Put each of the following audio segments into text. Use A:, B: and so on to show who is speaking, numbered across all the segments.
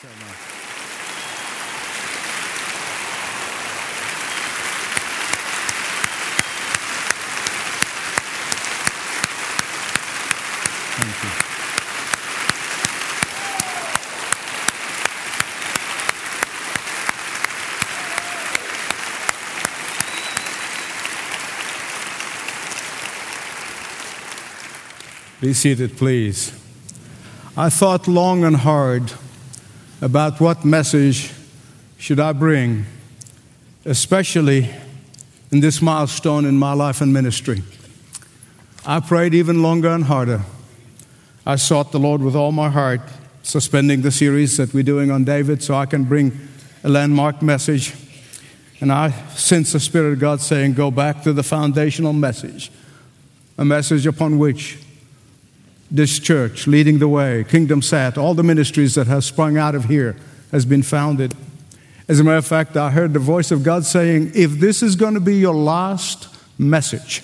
A: so much. Thank you. Be seated, please. I thought long and hard about what message should I bring, especially in this milestone in my life and ministry. I prayed even longer and harder. I sought the Lord with all my heart, suspending the series that we're doing on David so I can bring a landmark message. And I sense the Spirit of God saying, Go back to the foundational message, a message upon which this church, leading the way, Kingdom Sat, all the ministries that have sprung out of here has been founded. As a matter of fact, I heard the voice of God saying, If this is going to be your last message,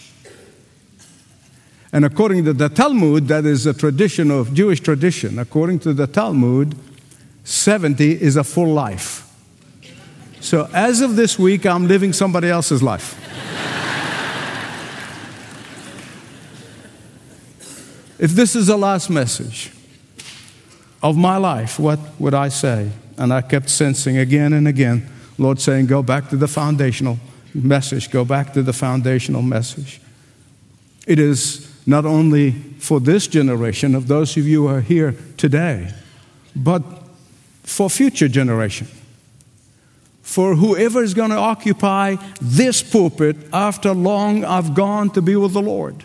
A: and according to the Talmud, that is a tradition of Jewish tradition, according to the Talmud, 70 is a full life. So as of this week, I'm living somebody else's life. If this is the last message of my life, what would I say? And I kept sensing again and again, Lord saying, Go back to the foundational message, go back to the foundational message. It is not only for this generation of those of you who are here today, but for future generation. For whoever is going to occupy this pulpit after long I've gone to be with the Lord.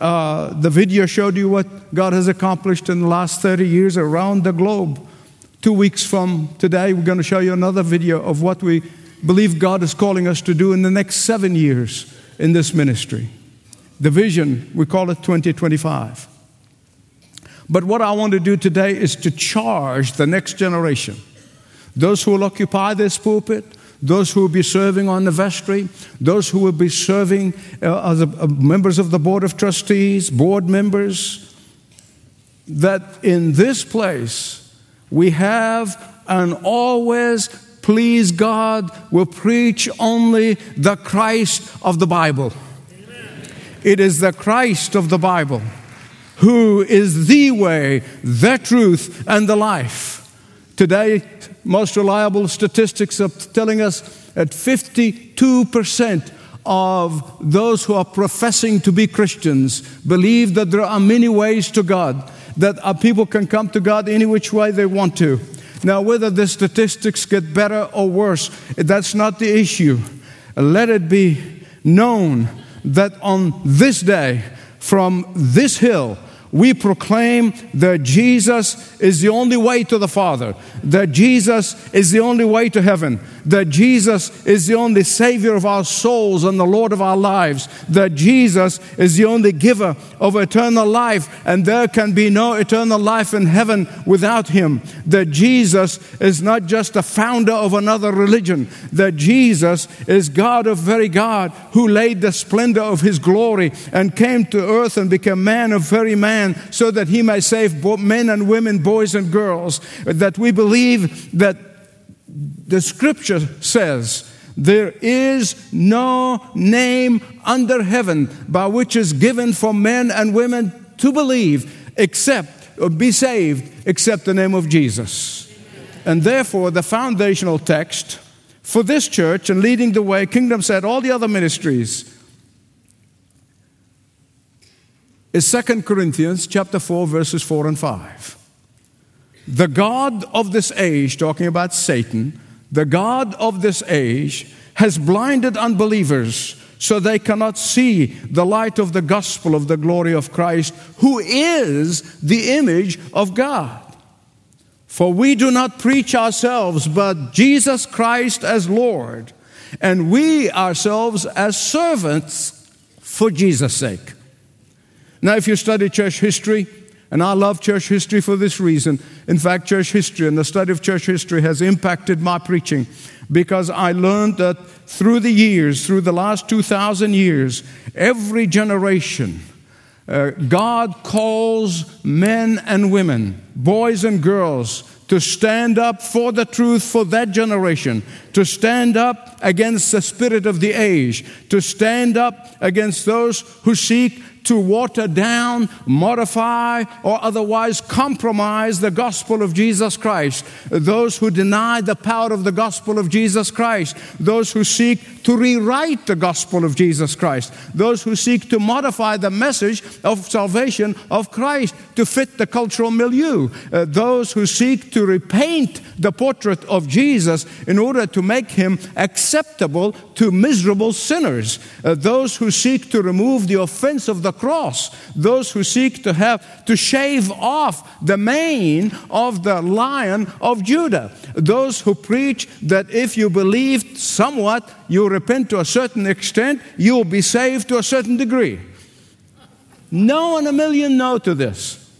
A: Uh, the video showed you what God has accomplished in the last 30 years around the globe. Two weeks from today, we're going to show you another video of what we believe God is calling us to do in the next seven years in this ministry. The vision, we call it 2025. But what I want to do today is to charge the next generation. Those who will occupy this pulpit, those who will be serving on the vestry, those who will be serving uh, as a, uh, members of the board of trustees, board members, that in this place we have and always please God will preach only the Christ of the Bible. It is the Christ of the Bible who is the way, the truth, and the life. Today, most reliable statistics are telling us that 52% of those who are professing to be Christians believe that there are many ways to God, that people can come to God any which way they want to. Now, whether the statistics get better or worse, that's not the issue. Let it be known that on this day, from this hill, we proclaim that Jesus is the only way to the Father, that Jesus is the only way to heaven, that Jesus is the only Savior of our souls and the Lord of our lives, that Jesus is the only giver of eternal life, and there can be no eternal life in heaven without Him, that Jesus is not just a founder of another religion, that Jesus is God of very God who laid the splendor of His glory and came to earth and became man of very man so that he may save men and women, boys and girls. That we believe that the scripture says, there is no name under heaven by which is given for men and women to believe except or be saved except the name of Jesus. And therefore, the foundational text for this church and leading the way, Kingdom Sat, all the other ministries is 2 Corinthians chapter 4 verses 4 and 5. The God of this age, talking about Satan, the God of this age has blinded unbelievers so they cannot see the light of the gospel of the glory of Christ, who is the image of God. For we do not preach ourselves, but Jesus Christ as Lord, and we ourselves as servants for Jesus' sake. Now, if you study church history, and I love church history for this reason. In fact, church history and the study of church history has impacted my preaching because I learned that through the years, through the last 2,000 years, every generation, uh, God calls men and women, boys and girls, to stand up for the truth for that generation, to stand up against the spirit of the age, to stand up against those who seek to water down, modify, or otherwise compromise the gospel of Jesus Christ. Those who deny the power of the gospel of Jesus Christ. Those who seek to rewrite the gospel of Jesus Christ. Those who seek to modify the message of salvation of Christ to fit the cultural milieu. Uh, those who seek to repaint the portrait of Jesus in order to make him acceptable to miserable sinners. Uh, those who seek to remove the offense of the cross, those who seek to have to shave off the mane of the lion of Judah, those who preach that if you believe somewhat, you repent to a certain extent, you will be saved to a certain degree. No in a million no to this.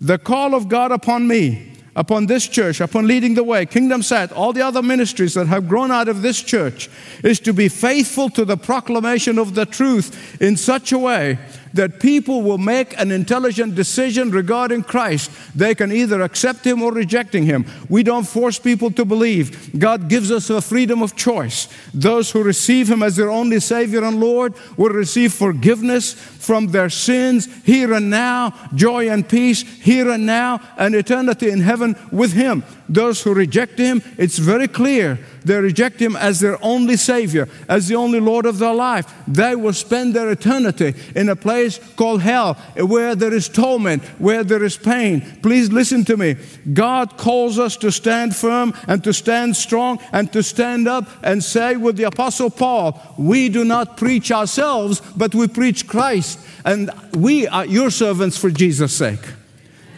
A: The call of God upon me upon this church, upon leading the way, Kingdom Sat, all the other ministries that have grown out of this church, is to be faithful to the proclamation of the truth in such a way that people will make an intelligent decision regarding Christ. They can either accept Him or rejecting Him. We don't force people to believe. God gives us a freedom of choice. Those who receive Him as their only Savior and Lord will receive forgiveness from their sins here and now, joy and peace here and now, and eternity in heaven with Him. Those who reject Him, it's very clear they reject Him as their only Savior, as the only Lord of their life, they will spend their eternity in a place called hell where there is torment, where there is pain. Please listen to me. God calls us to stand firm and to stand strong and to stand up and say with the Apostle Paul, We do not preach ourselves, but we preach Christ, and we are your servants for Jesus' sake.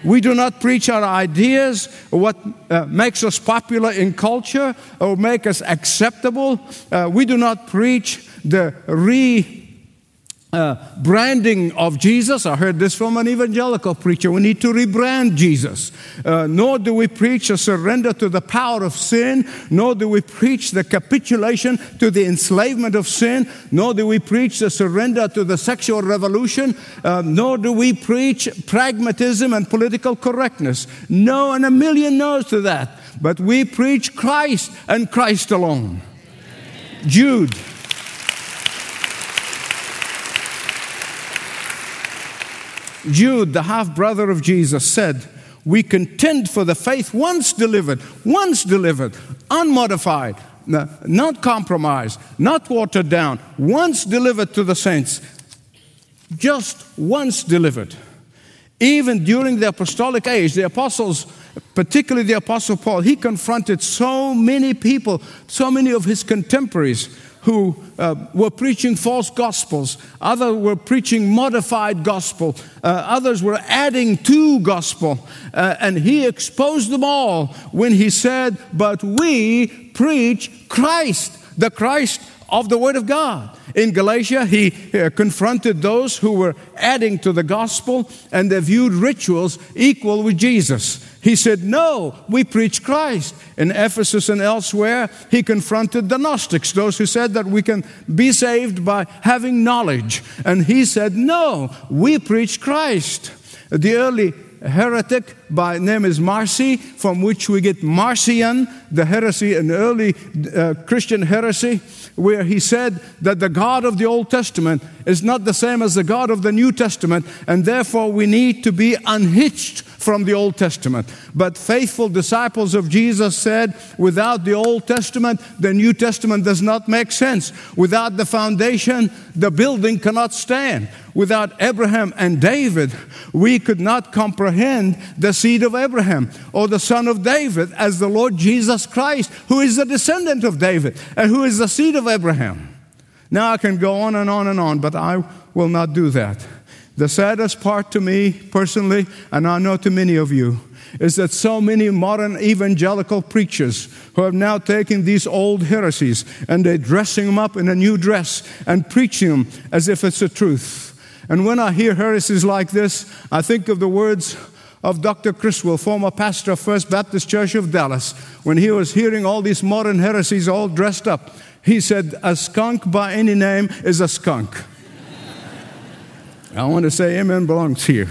A: We do not preach our ideas, what uh, makes us popular in culture or make us acceptable. Uh, we do not preach the re uh, branding of Jesus. I heard this from an evangelical preacher. We need to rebrand Jesus. Uh, nor do we preach a surrender to the power of sin, nor do we preach the capitulation to the enslavement of sin, nor do we preach the surrender to the sexual revolution, uh, nor do we preach pragmatism and political correctness. No, and a million no's to that. But we preach Christ and Christ alone. Jude. Jude, the half brother of Jesus, said, We contend for the faith once delivered, once delivered, unmodified, not compromised, not watered down, once delivered to the saints, just once delivered. Even during the apostolic age, the apostles, particularly the apostle Paul, he confronted so many people, so many of his contemporaries who uh, were preaching false gospels. Others were preaching modified gospel. Uh, others were adding to gospel. Uh, and he exposed them all when he said, But we preach Christ, the Christ of the Word of God. In Galatia, he uh, confronted those who were adding to the gospel and they viewed rituals equal with Jesus. He said, No, we preach Christ. In Ephesus and elsewhere, he confronted the Gnostics, those who said that we can be saved by having knowledge. And he said, No, we preach Christ. The early heretic by name is Marcion, from which we get Marcion, the heresy, an early uh, Christian heresy, where he said that the God of the Old Testament is not the same as the God of the New Testament, and therefore we need to be unhitched from the Old Testament. But faithful disciples of Jesus said, without the Old Testament, the New Testament does not make sense. Without the foundation, the building cannot stand. Without Abraham and David, we could not comprehend the seed of Abraham or the son of David as the Lord Jesus Christ, who is the descendant of David and who is the seed of Abraham. Now I can go on and on and on, but I will not do that. The saddest part to me personally, and I know to many of you, is that so many modern evangelical preachers who have now taken these old heresies and they're dressing them up in a new dress and preaching them as if it's the truth. And when I hear heresies like this, I think of the words of Dr. Criswell, former pastor of First Baptist Church of Dallas, when he was hearing all these modern heresies all dressed up. He said, A skunk by any name is a skunk. I want to say amen belongs here.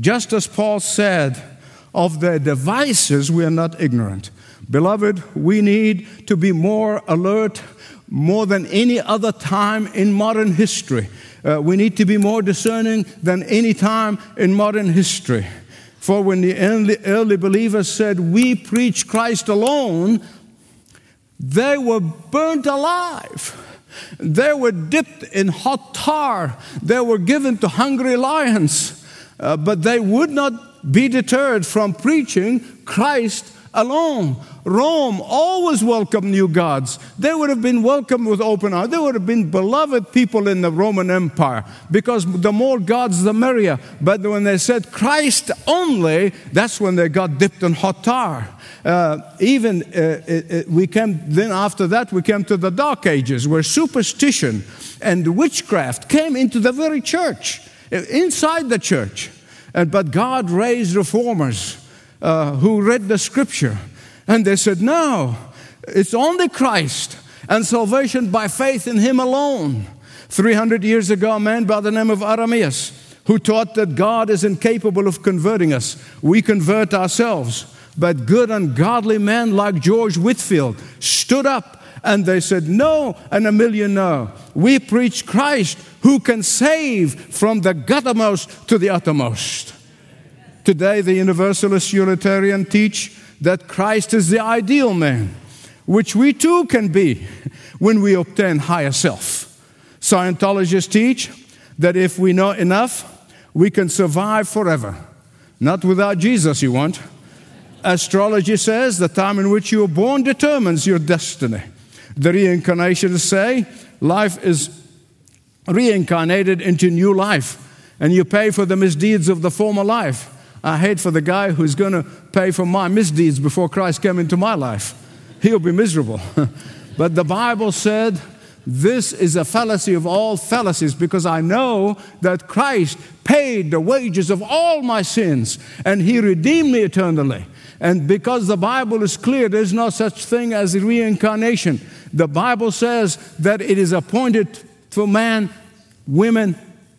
A: Just as Paul said, of their devices, we are not ignorant. Beloved, we need to be more alert more than any other time in modern history. Uh, we need to be more discerning than any time in modern history. For when the early, early believers said, We preach Christ alone, they were burnt alive. They were dipped in hot tar. They were given to hungry lions. Uh, but they would not be deterred from preaching Christ alone. Rome always welcomed new gods. They would have been welcomed with open arms. They would have been beloved people in the Roman Empire because the more gods, the merrier. But when they said Christ only, that's when they got dipped in hot tar. Uh, even uh, it, it, we came, then after that, we came to the Dark Ages where superstition and witchcraft came into the very church, inside the church. And, but God raised reformers uh, who read the scripture and they said, No, it's only Christ and salvation by faith in Him alone. 300 years ago, a man by the name of Irenaeus, who taught that God is incapable of converting us, we convert ourselves. But good and godly men like George Whitefield stood up and they said, No, and a million no. We preach Christ who can save from the guttermost to the uttermost. Today, the Universalist Unitarian teach that Christ is the ideal man, which we too can be when we obtain higher self. Scientologists teach that if we know enough, we can survive forever. Not without Jesus, you want. Astrology says the time in which you were born determines your destiny. The reincarnationists say life is reincarnated into new life, and you pay for the misdeeds of the former life. I hate for the guy who's going to pay for my misdeeds before Christ came into my life. He'll be miserable. but the Bible said, this is a fallacy of all fallacies because I know that Christ paid the wages of all my sins and He redeemed me eternally. And because the Bible is clear, there's no such thing as reincarnation. The Bible says that it is appointed for man, women,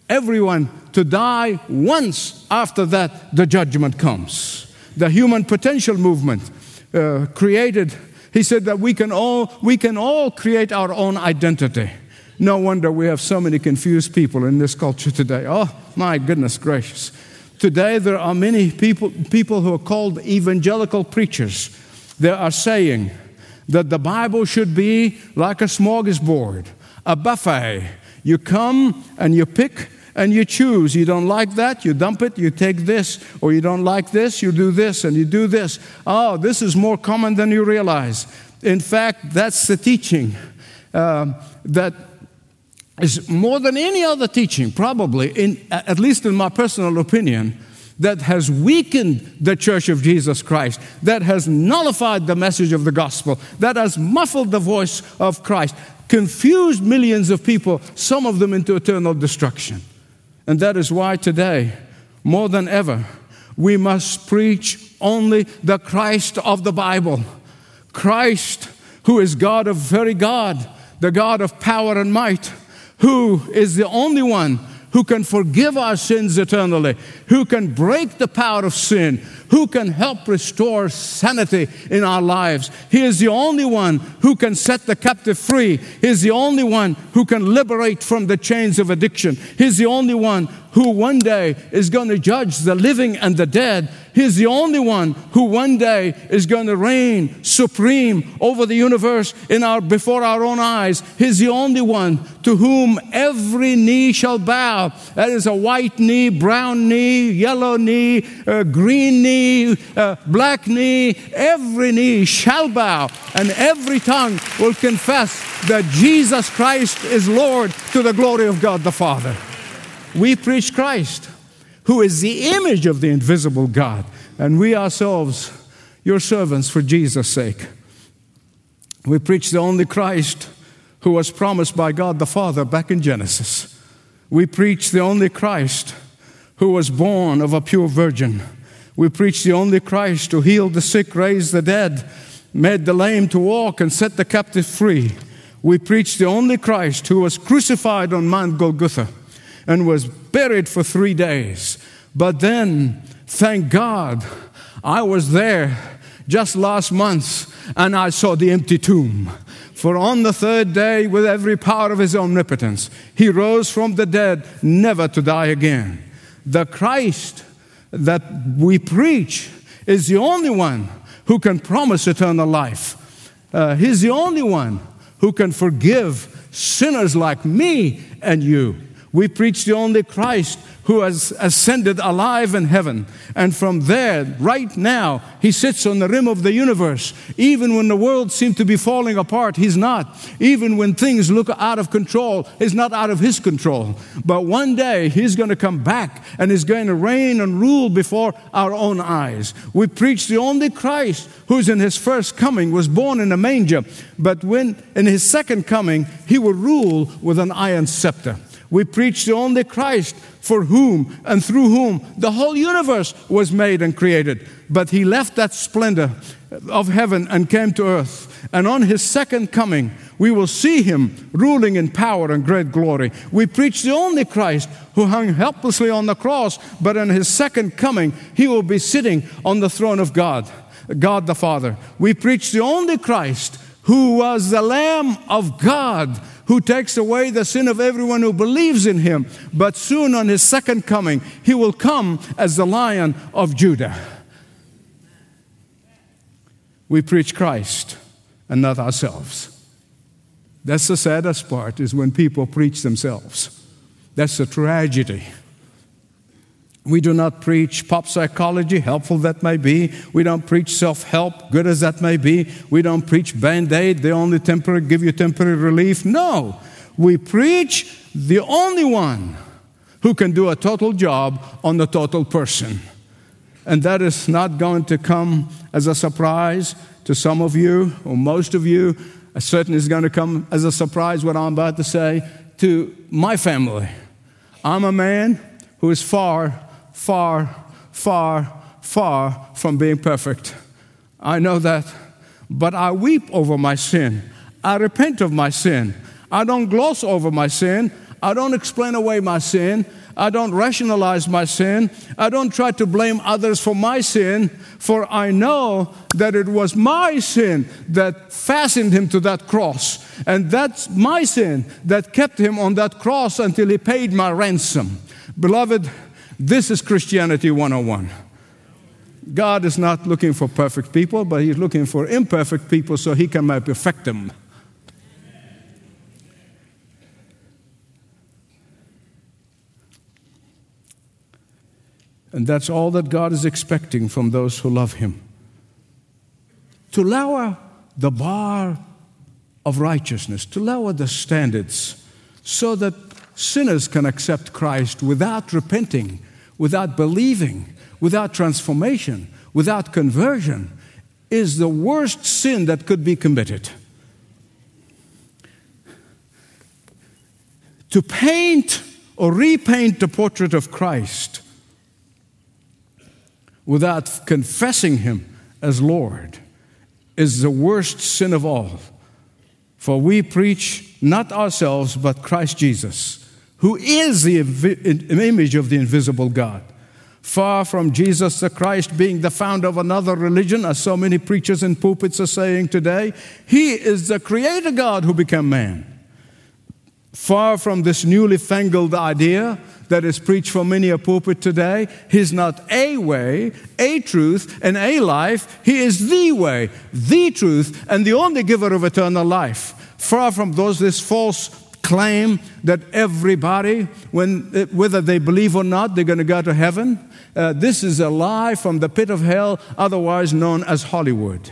A: everyone to die once after that the judgment comes. The human potential movement uh, created, he said that we can, all, we can all create our own identity. No wonder we have so many confused people in this culture today. Oh, my goodness gracious. Today, there are many people, people who are called evangelical preachers. They are saying that the Bible should be like a smorgasbord, a buffet. You come and you pick and you choose. You don't like that, you dump it, you take this, or you don't like this, you do this, and you do this. Oh, this is more common than you realize. In fact, that's the teaching uh, that is more than any other teaching, probably, in, at least in my personal opinion, that has weakened the church of Jesus Christ, that has nullified the message of the gospel, that has muffled the voice of Christ, confused millions of people, some of them into eternal destruction. And that is why today, more than ever, we must preach only the Christ of the Bible. Christ, who is God of very God, the God of power and might, who is the only one who can forgive our sins eternally, who can break the power of sin, who can help restore sanity in our lives. He is the only one who can set the captive free. He is the only one who can liberate from the chains of addiction. He is the only one who one day is going to judge the living and the dead. He's the only one who one day is going to reign supreme over the universe in our, before our own eyes. He's the only one to whom every knee shall bow. That is a white knee, brown knee, yellow knee, uh, green knee, uh, black knee. Every knee shall bow, and every tongue will confess that Jesus Christ is Lord to the glory of God the Father we preach Christ, who is the image of the invisible God, and we ourselves, your servants, for Jesus' sake. We preach the only Christ who was promised by God the Father back in Genesis. We preach the only Christ who was born of a pure virgin. We preach the only Christ who healed the sick, raised the dead, made the lame to walk, and set the captive free. We preach the only Christ who was crucified on Mount Golgotha and was buried for three days. But then, thank God, I was there just last month and I saw the empty tomb. For on the third day, with every power of his omnipotence, he rose from the dead, never to die again. The Christ that we preach is the only one who can promise eternal life. Uh, he's the only one who can forgive sinners like me and you. We preach the only Christ who has ascended alive in heaven. And from there, right now, he sits on the rim of the universe. Even when the world seems to be falling apart, he's not. Even when things look out of control, he's not out of his control. But one day, he's going to come back and he's going to reign and rule before our own eyes. We preach the only Christ who's in his first coming was born in a manger, but when in his second coming, he will rule with an iron scepter. We preach the only Christ for whom and through whom the whole universe was made and created. But he left that splendor of heaven and came to earth. And on his second coming, we will see him ruling in power and great glory. We preach the only Christ who hung helplessly on the cross, but in his second coming, he will be sitting on the throne of God, God the Father. We preach the only Christ who was the Lamb of God who takes away the sin of everyone who believes in him. But soon on his second coming, he will come as the lion of Judah. We preach Christ and not ourselves. That's the saddest part is when people preach themselves. That's a tragedy. We do not preach pop psychology, helpful that may be. We don't preach self help, good as that may be. We don't preach band aid, they only temporary, give you temporary relief. No, we preach the only one who can do a total job on the total person. And that is not going to come as a surprise to some of you or most of you. It certainly is going to come as a surprise what I'm about to say to my family. I'm a man who is far far, far, far from being perfect. I know that. But I weep over my sin. I repent of my sin. I don't gloss over my sin. I don't explain away my sin. I don't rationalize my sin. I don't try to blame others for my sin, for I know that it was my sin that fastened him to that cross. And that's my sin that kept him on that cross until he paid my ransom. Beloved, this is Christianity 101. God is not looking for perfect people, but He's looking for imperfect people so He can perfect them. And that's all that God is expecting from those who love Him. To lower the bar of righteousness, to lower the standards, so that sinners can accept Christ without repenting without believing, without transformation, without conversion, is the worst sin that could be committed. To paint or repaint the portrait of Christ without confessing Him as Lord is the worst sin of all. For we preach not ourselves, but Christ Jesus who is the image of the invisible God. Far from Jesus the Christ being the founder of another religion, as so many preachers in pulpits are saying today, He is the creator God who became man. Far from this newly fangled idea that is preached from many a pulpit today, He's not a way, a truth, and a life. He is the way, the truth, and the only giver of eternal life. Far from those this false claim that everybody, when, whether they believe or not, they're going to go to heaven. Uh, this is a lie from the pit of hell, otherwise known as Hollywood.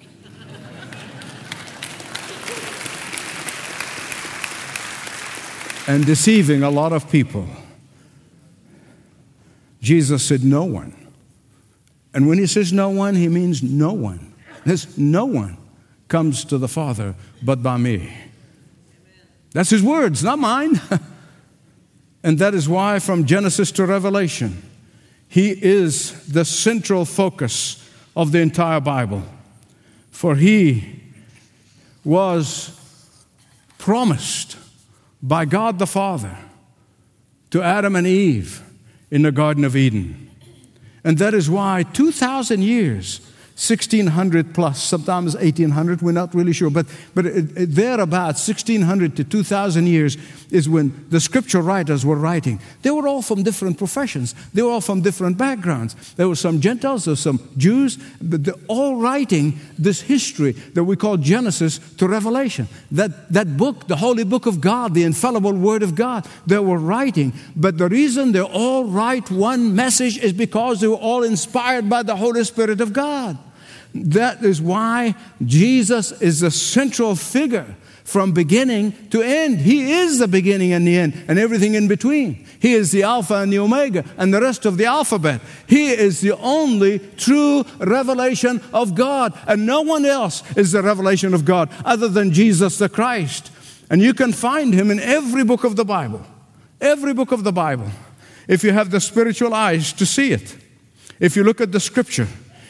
A: and deceiving a lot of people. Jesus said, No one. And when he says no one, he means no one. There's no one comes to the Father but by me. That's his words, not mine. and that is why, from Genesis to Revelation, he is the central focus of the entire Bible. For he was promised by God the Father to Adam and Eve in the Garden of Eden. And that is why 2,000 years 1600 plus, sometimes 1800, we're not really sure, but, but it, it, thereabouts, 1600 to 2000 years is when the scripture writers were writing. They were all from different professions, they were all from different backgrounds. There were some Gentiles, there were some Jews, but they're all writing this history that we call Genesis to Revelation. That, that book, the holy book of God, the infallible word of God, they were writing. But the reason they all write one message is because they were all inspired by the Holy Spirit of God. That is why Jesus is the central figure from beginning to end. He is the beginning and the end and everything in between. He is the Alpha and the Omega and the rest of the alphabet. He is the only true revelation of God, and no one else is the revelation of God other than Jesus the Christ. And you can find him in every book of the Bible. Every book of the Bible. If you have the spiritual eyes to see it, if you look at the scripture,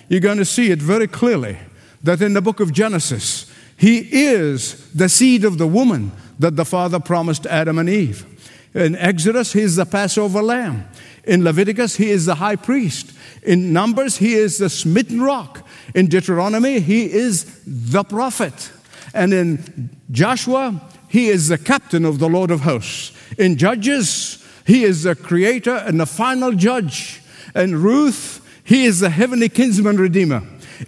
A: you're going to see it very clearly that in the book of Genesis, he is the seed of the woman that the Father promised Adam and Eve. In Exodus, he is the Passover lamb. In Leviticus, he is the high priest. In Numbers, he is the smitten rock. In Deuteronomy, he is the prophet. And in Joshua, he is the captain of the Lord of hosts. In Judges, he is the creator and the final judge. In Ruth, he is the heavenly kinsman redeemer.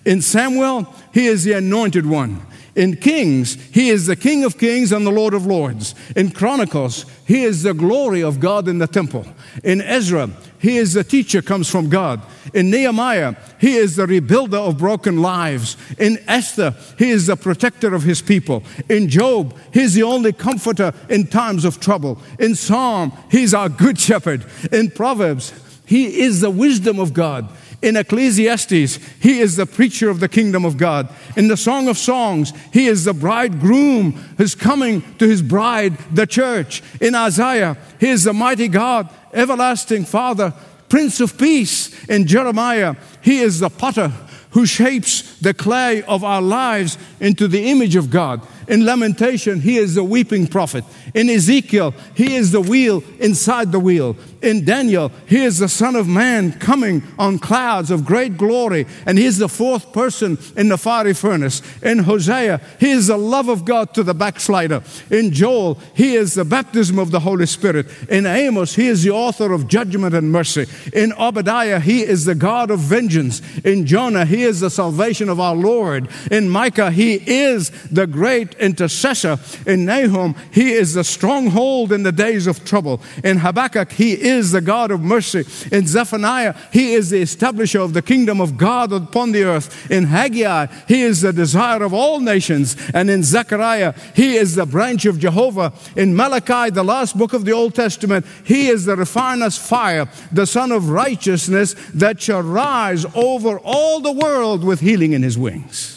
A: In Samuel, he is the anointed one. In Kings, he is the King of kings and the Lord of lords. In Chronicles, he is the glory of God in the temple. In Ezra, he is the teacher comes from God. In Nehemiah, he is the rebuilder of broken lives. In Esther, he is the protector of his people. In Job, he is the only comforter in times of trouble. In Psalm, he's our good shepherd. In Proverbs, he is the wisdom of God. In Ecclesiastes, he is the preacher of the kingdom of God. In the Song of Songs, he is the bridegroom who's coming to his bride, the church. In Isaiah, he is the mighty God, everlasting Father, Prince of Peace. In Jeremiah, he is the potter who shapes the clay of our lives into the image of God. In Lamentation, he is the weeping prophet. In Ezekiel, he is the wheel inside the wheel. In Daniel, he is the Son of Man coming on clouds of great glory, and he is the fourth person in the fiery furnace. In Hosea, he is the love of God to the backslider. In Joel, he is the baptism of the Holy Spirit. In Amos, he is the author of judgment and mercy. In Obadiah, he is the God of vengeance. In Jonah, he is the salvation of our Lord. In Micah, he is the great intercessor. In Nahum, he is the stronghold in the days of trouble. In Habakkuk, he is the God of mercy. In Zephaniah, he is the establisher of the kingdom of God upon the earth. In Haggai, he is the desire of all nations. And in Zechariah, he is the branch of Jehovah. In Malachi, the last book of the Old Testament, he is the refiner's fire, the sun of righteousness that shall rise over all the world with healing in his wings.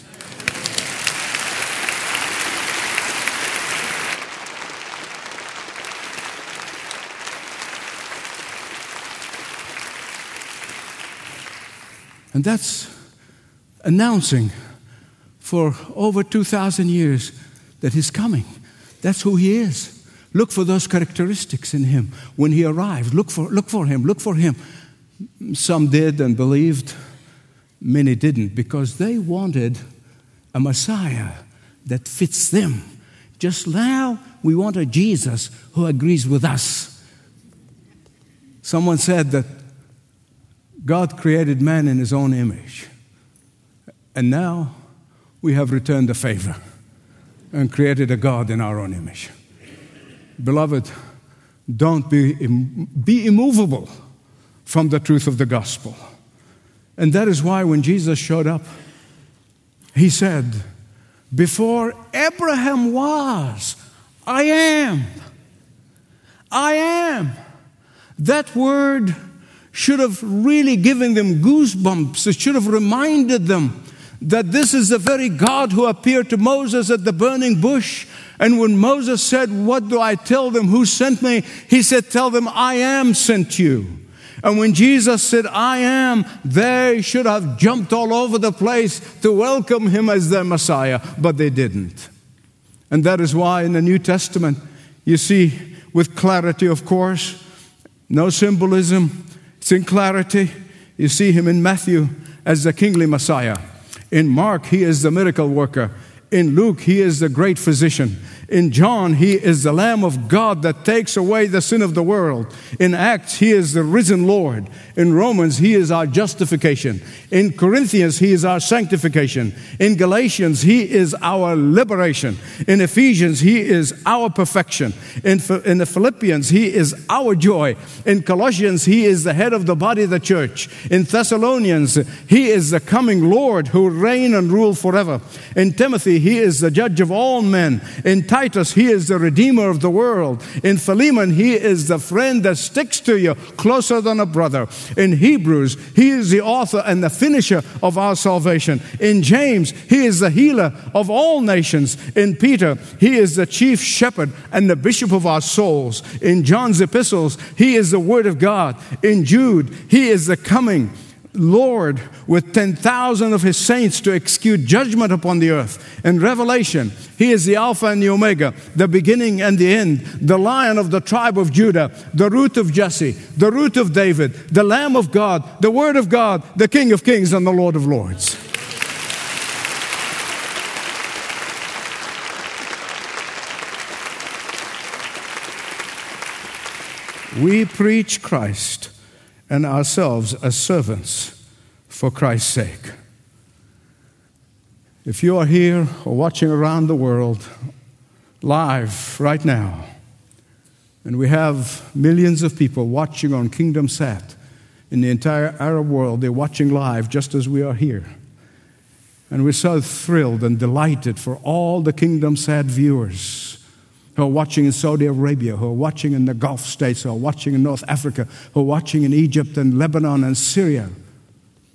A: And that's announcing for over 2,000 years that He's coming. That's who He is. Look for those characteristics in Him when He arrived. Look for, look for Him. Look for Him. Some did and believed, many didn't because they wanted a Messiah that fits them. Just now, we want a Jesus who agrees with us. Someone said that God created man in his own image. And now we have returned the favor and created a God in our own image. Beloved, don't be, be immovable from the truth of the gospel. And that is why when Jesus showed up, he said, Before Abraham was, I am. I am. That word should have really given them goosebumps. It should have reminded them that this is the very God who appeared to Moses at the burning bush. And when Moses said, What do I tell them? Who sent me? He said, Tell them, I am sent you. And when Jesus said, I am, they should have jumped all over the place to welcome him as their Messiah, but they didn't. And that is why in the New Testament, you see, with clarity, of course, no symbolism, in clarity. You see him in Matthew as the kingly Messiah. In Mark, he is the miracle worker. In Luke, he is the great physician. In John, he is the Lamb of God that takes away the sin of the world. In Acts, he is the risen Lord. In Romans, he is our justification. In Corinthians, he is our sanctification. In Galatians, he is our liberation. In Ephesians, he is our perfection. In, in the Philippians, he is our joy. In Colossians, he is the head of the body of the church. In Thessalonians, he is the coming Lord who reign and rule forever. In Timothy, he is the judge of all men. In Titus, he is the redeemer of the world. In Philemon, he is the friend that sticks to you closer than a brother. In Hebrews, he is the author and the finisher of our salvation. In James, he is the healer of all nations. In Peter, he is the chief shepherd and the bishop of our souls. In John's epistles, he is the word of God. In Jude, he is the coming Lord with 10,000 of his saints to execute judgment upon the earth. In Revelation, he is the Alpha and the Omega, the beginning and the end, the lion of the tribe of Judah, the root of Jesse, the root of David, the Lamb of God, the Word of God, the King of kings, and the Lord of lords. We preach Christ and ourselves as servants for Christ's sake. If you are here or watching around the world live right now, and we have millions of people watching on Kingdom Sat in the entire Arab world, they're watching live just as we are here. And we're so thrilled and delighted for all the Kingdom Sat viewers who are watching in Saudi Arabia, who are watching in the Gulf states, who are watching in North Africa, who are watching in Egypt and Lebanon and Syria.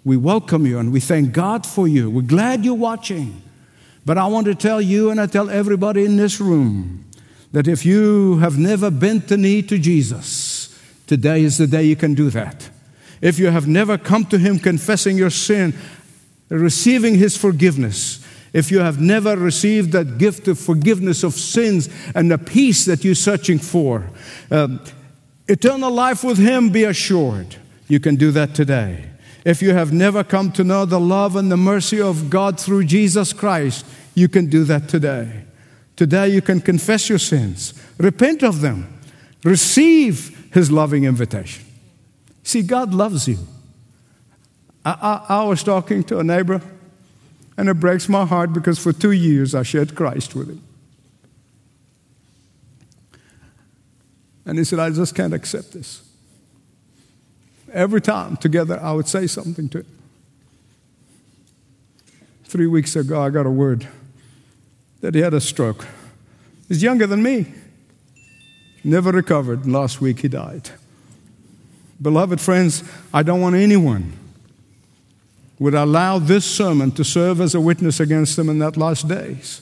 A: We welcome you and we thank God for you. We're glad you're watching. But I want to tell you and I tell everybody in this room that if you have never bent the knee to Jesus, today is the day you can do that. If you have never come to Him confessing your sin, receiving His forgiveness, if you have never received that gift of forgiveness of sins and the peace that you're searching for, um, eternal life with Him, be assured you can do that today. If you have never come to know the love and the mercy of God through Jesus Christ, you can do that today. Today, you can confess your sins, repent of them, receive His loving invitation. See, God loves you. I, I, I was talking to a neighbor and it breaks my heart because for two years I shared Christ with him. And he said, I just can't accept this. Every time together I would say something to him. Three weeks ago, I got a word that he had a stroke. He's younger than me. Never recovered. Last week he died. Beloved friends, I don't want anyone would allow this sermon to serve as a witness against them in that last days.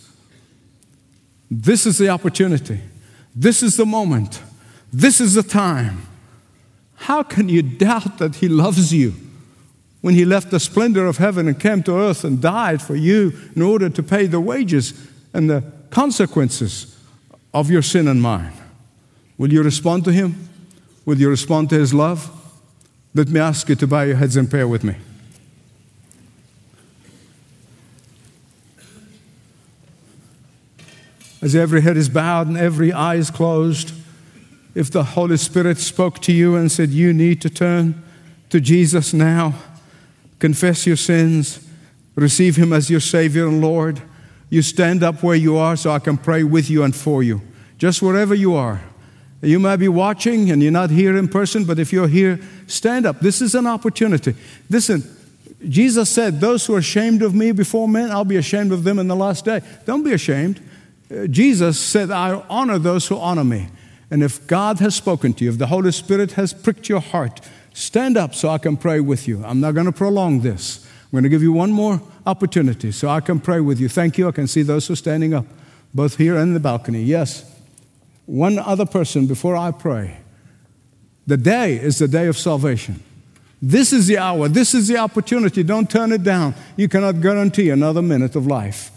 A: This is the opportunity. This is the moment. This is the time. How can you doubt that He loves you when He left the splendor of heaven and came to earth and died for you in order to pay the wages and the consequences of your sin and mine? Will you respond to Him? Will you respond to His love? Let me ask you to bow your heads in prayer with me. As every head is bowed and every eye is closed, if the Holy Spirit spoke to you and said, You need to turn to Jesus now, confess your sins, receive Him as your Savior and Lord, you stand up where you are so I can pray with you and for you, just wherever you are. You might be watching and you're not here in person, but if you're here, stand up. This is an opportunity. Listen, Jesus said, Those who are ashamed of me before men, I'll be ashamed of them in the last day. Don't be ashamed. Jesus said, I honor those who honor me. And if God has spoken to you, if the Holy Spirit has pricked your heart, stand up so I can pray with you. I'm not going to prolong this. I'm going to give you one more opportunity so I can pray with you. Thank you. I can see those who are standing up, both here and in the balcony. Yes. One other person before I pray. The day is the day of salvation. This is the hour. This is the opportunity. Don't turn it down. You cannot guarantee another minute of life.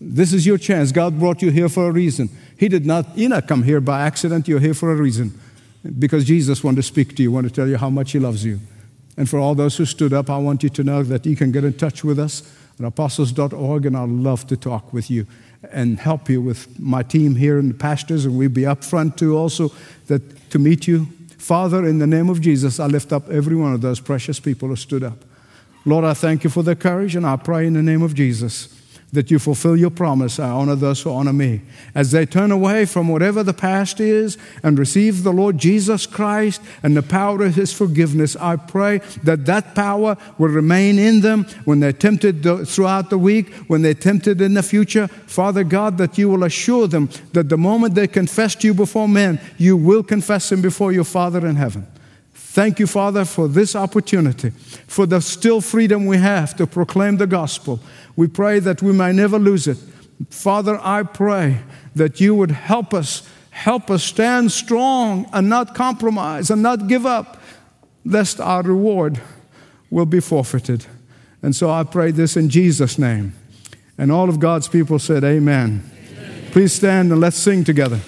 A: This is your chance. God brought you here for a reason. He did not, you not come here by accident. You're here for a reason. Because Jesus wanted to speak to you, wanted to tell you how much He loves you. And for all those who stood up, I want you to know that you can get in touch with us at apostles.org, and I'd love to talk with you and help you with my team here and the pastors, and we'll be up front too also that, to meet you. Father, in the name of Jesus, I lift up every one of those precious people who stood up. Lord, I thank you for their courage, and I pray in the name of Jesus that you fulfill your promise. I honor those who honor me. As they turn away from whatever the past is and receive the Lord Jesus Christ and the power of his forgiveness, I pray that that power will remain in them when they're tempted throughout the week, when they're tempted in the future. Father God, that you will assure them that the moment they confess to you before men, you will confess him before your Father in heaven. Thank you, Father, for this opportunity, for the still freedom we have to proclaim the gospel. We pray that we may never lose it. Father, I pray that you would help us, help us stand strong and not compromise and not give up, lest our reward will be forfeited. And so I pray this in Jesus' name. And all of God's people said, Amen. Amen. Please stand and let's sing together.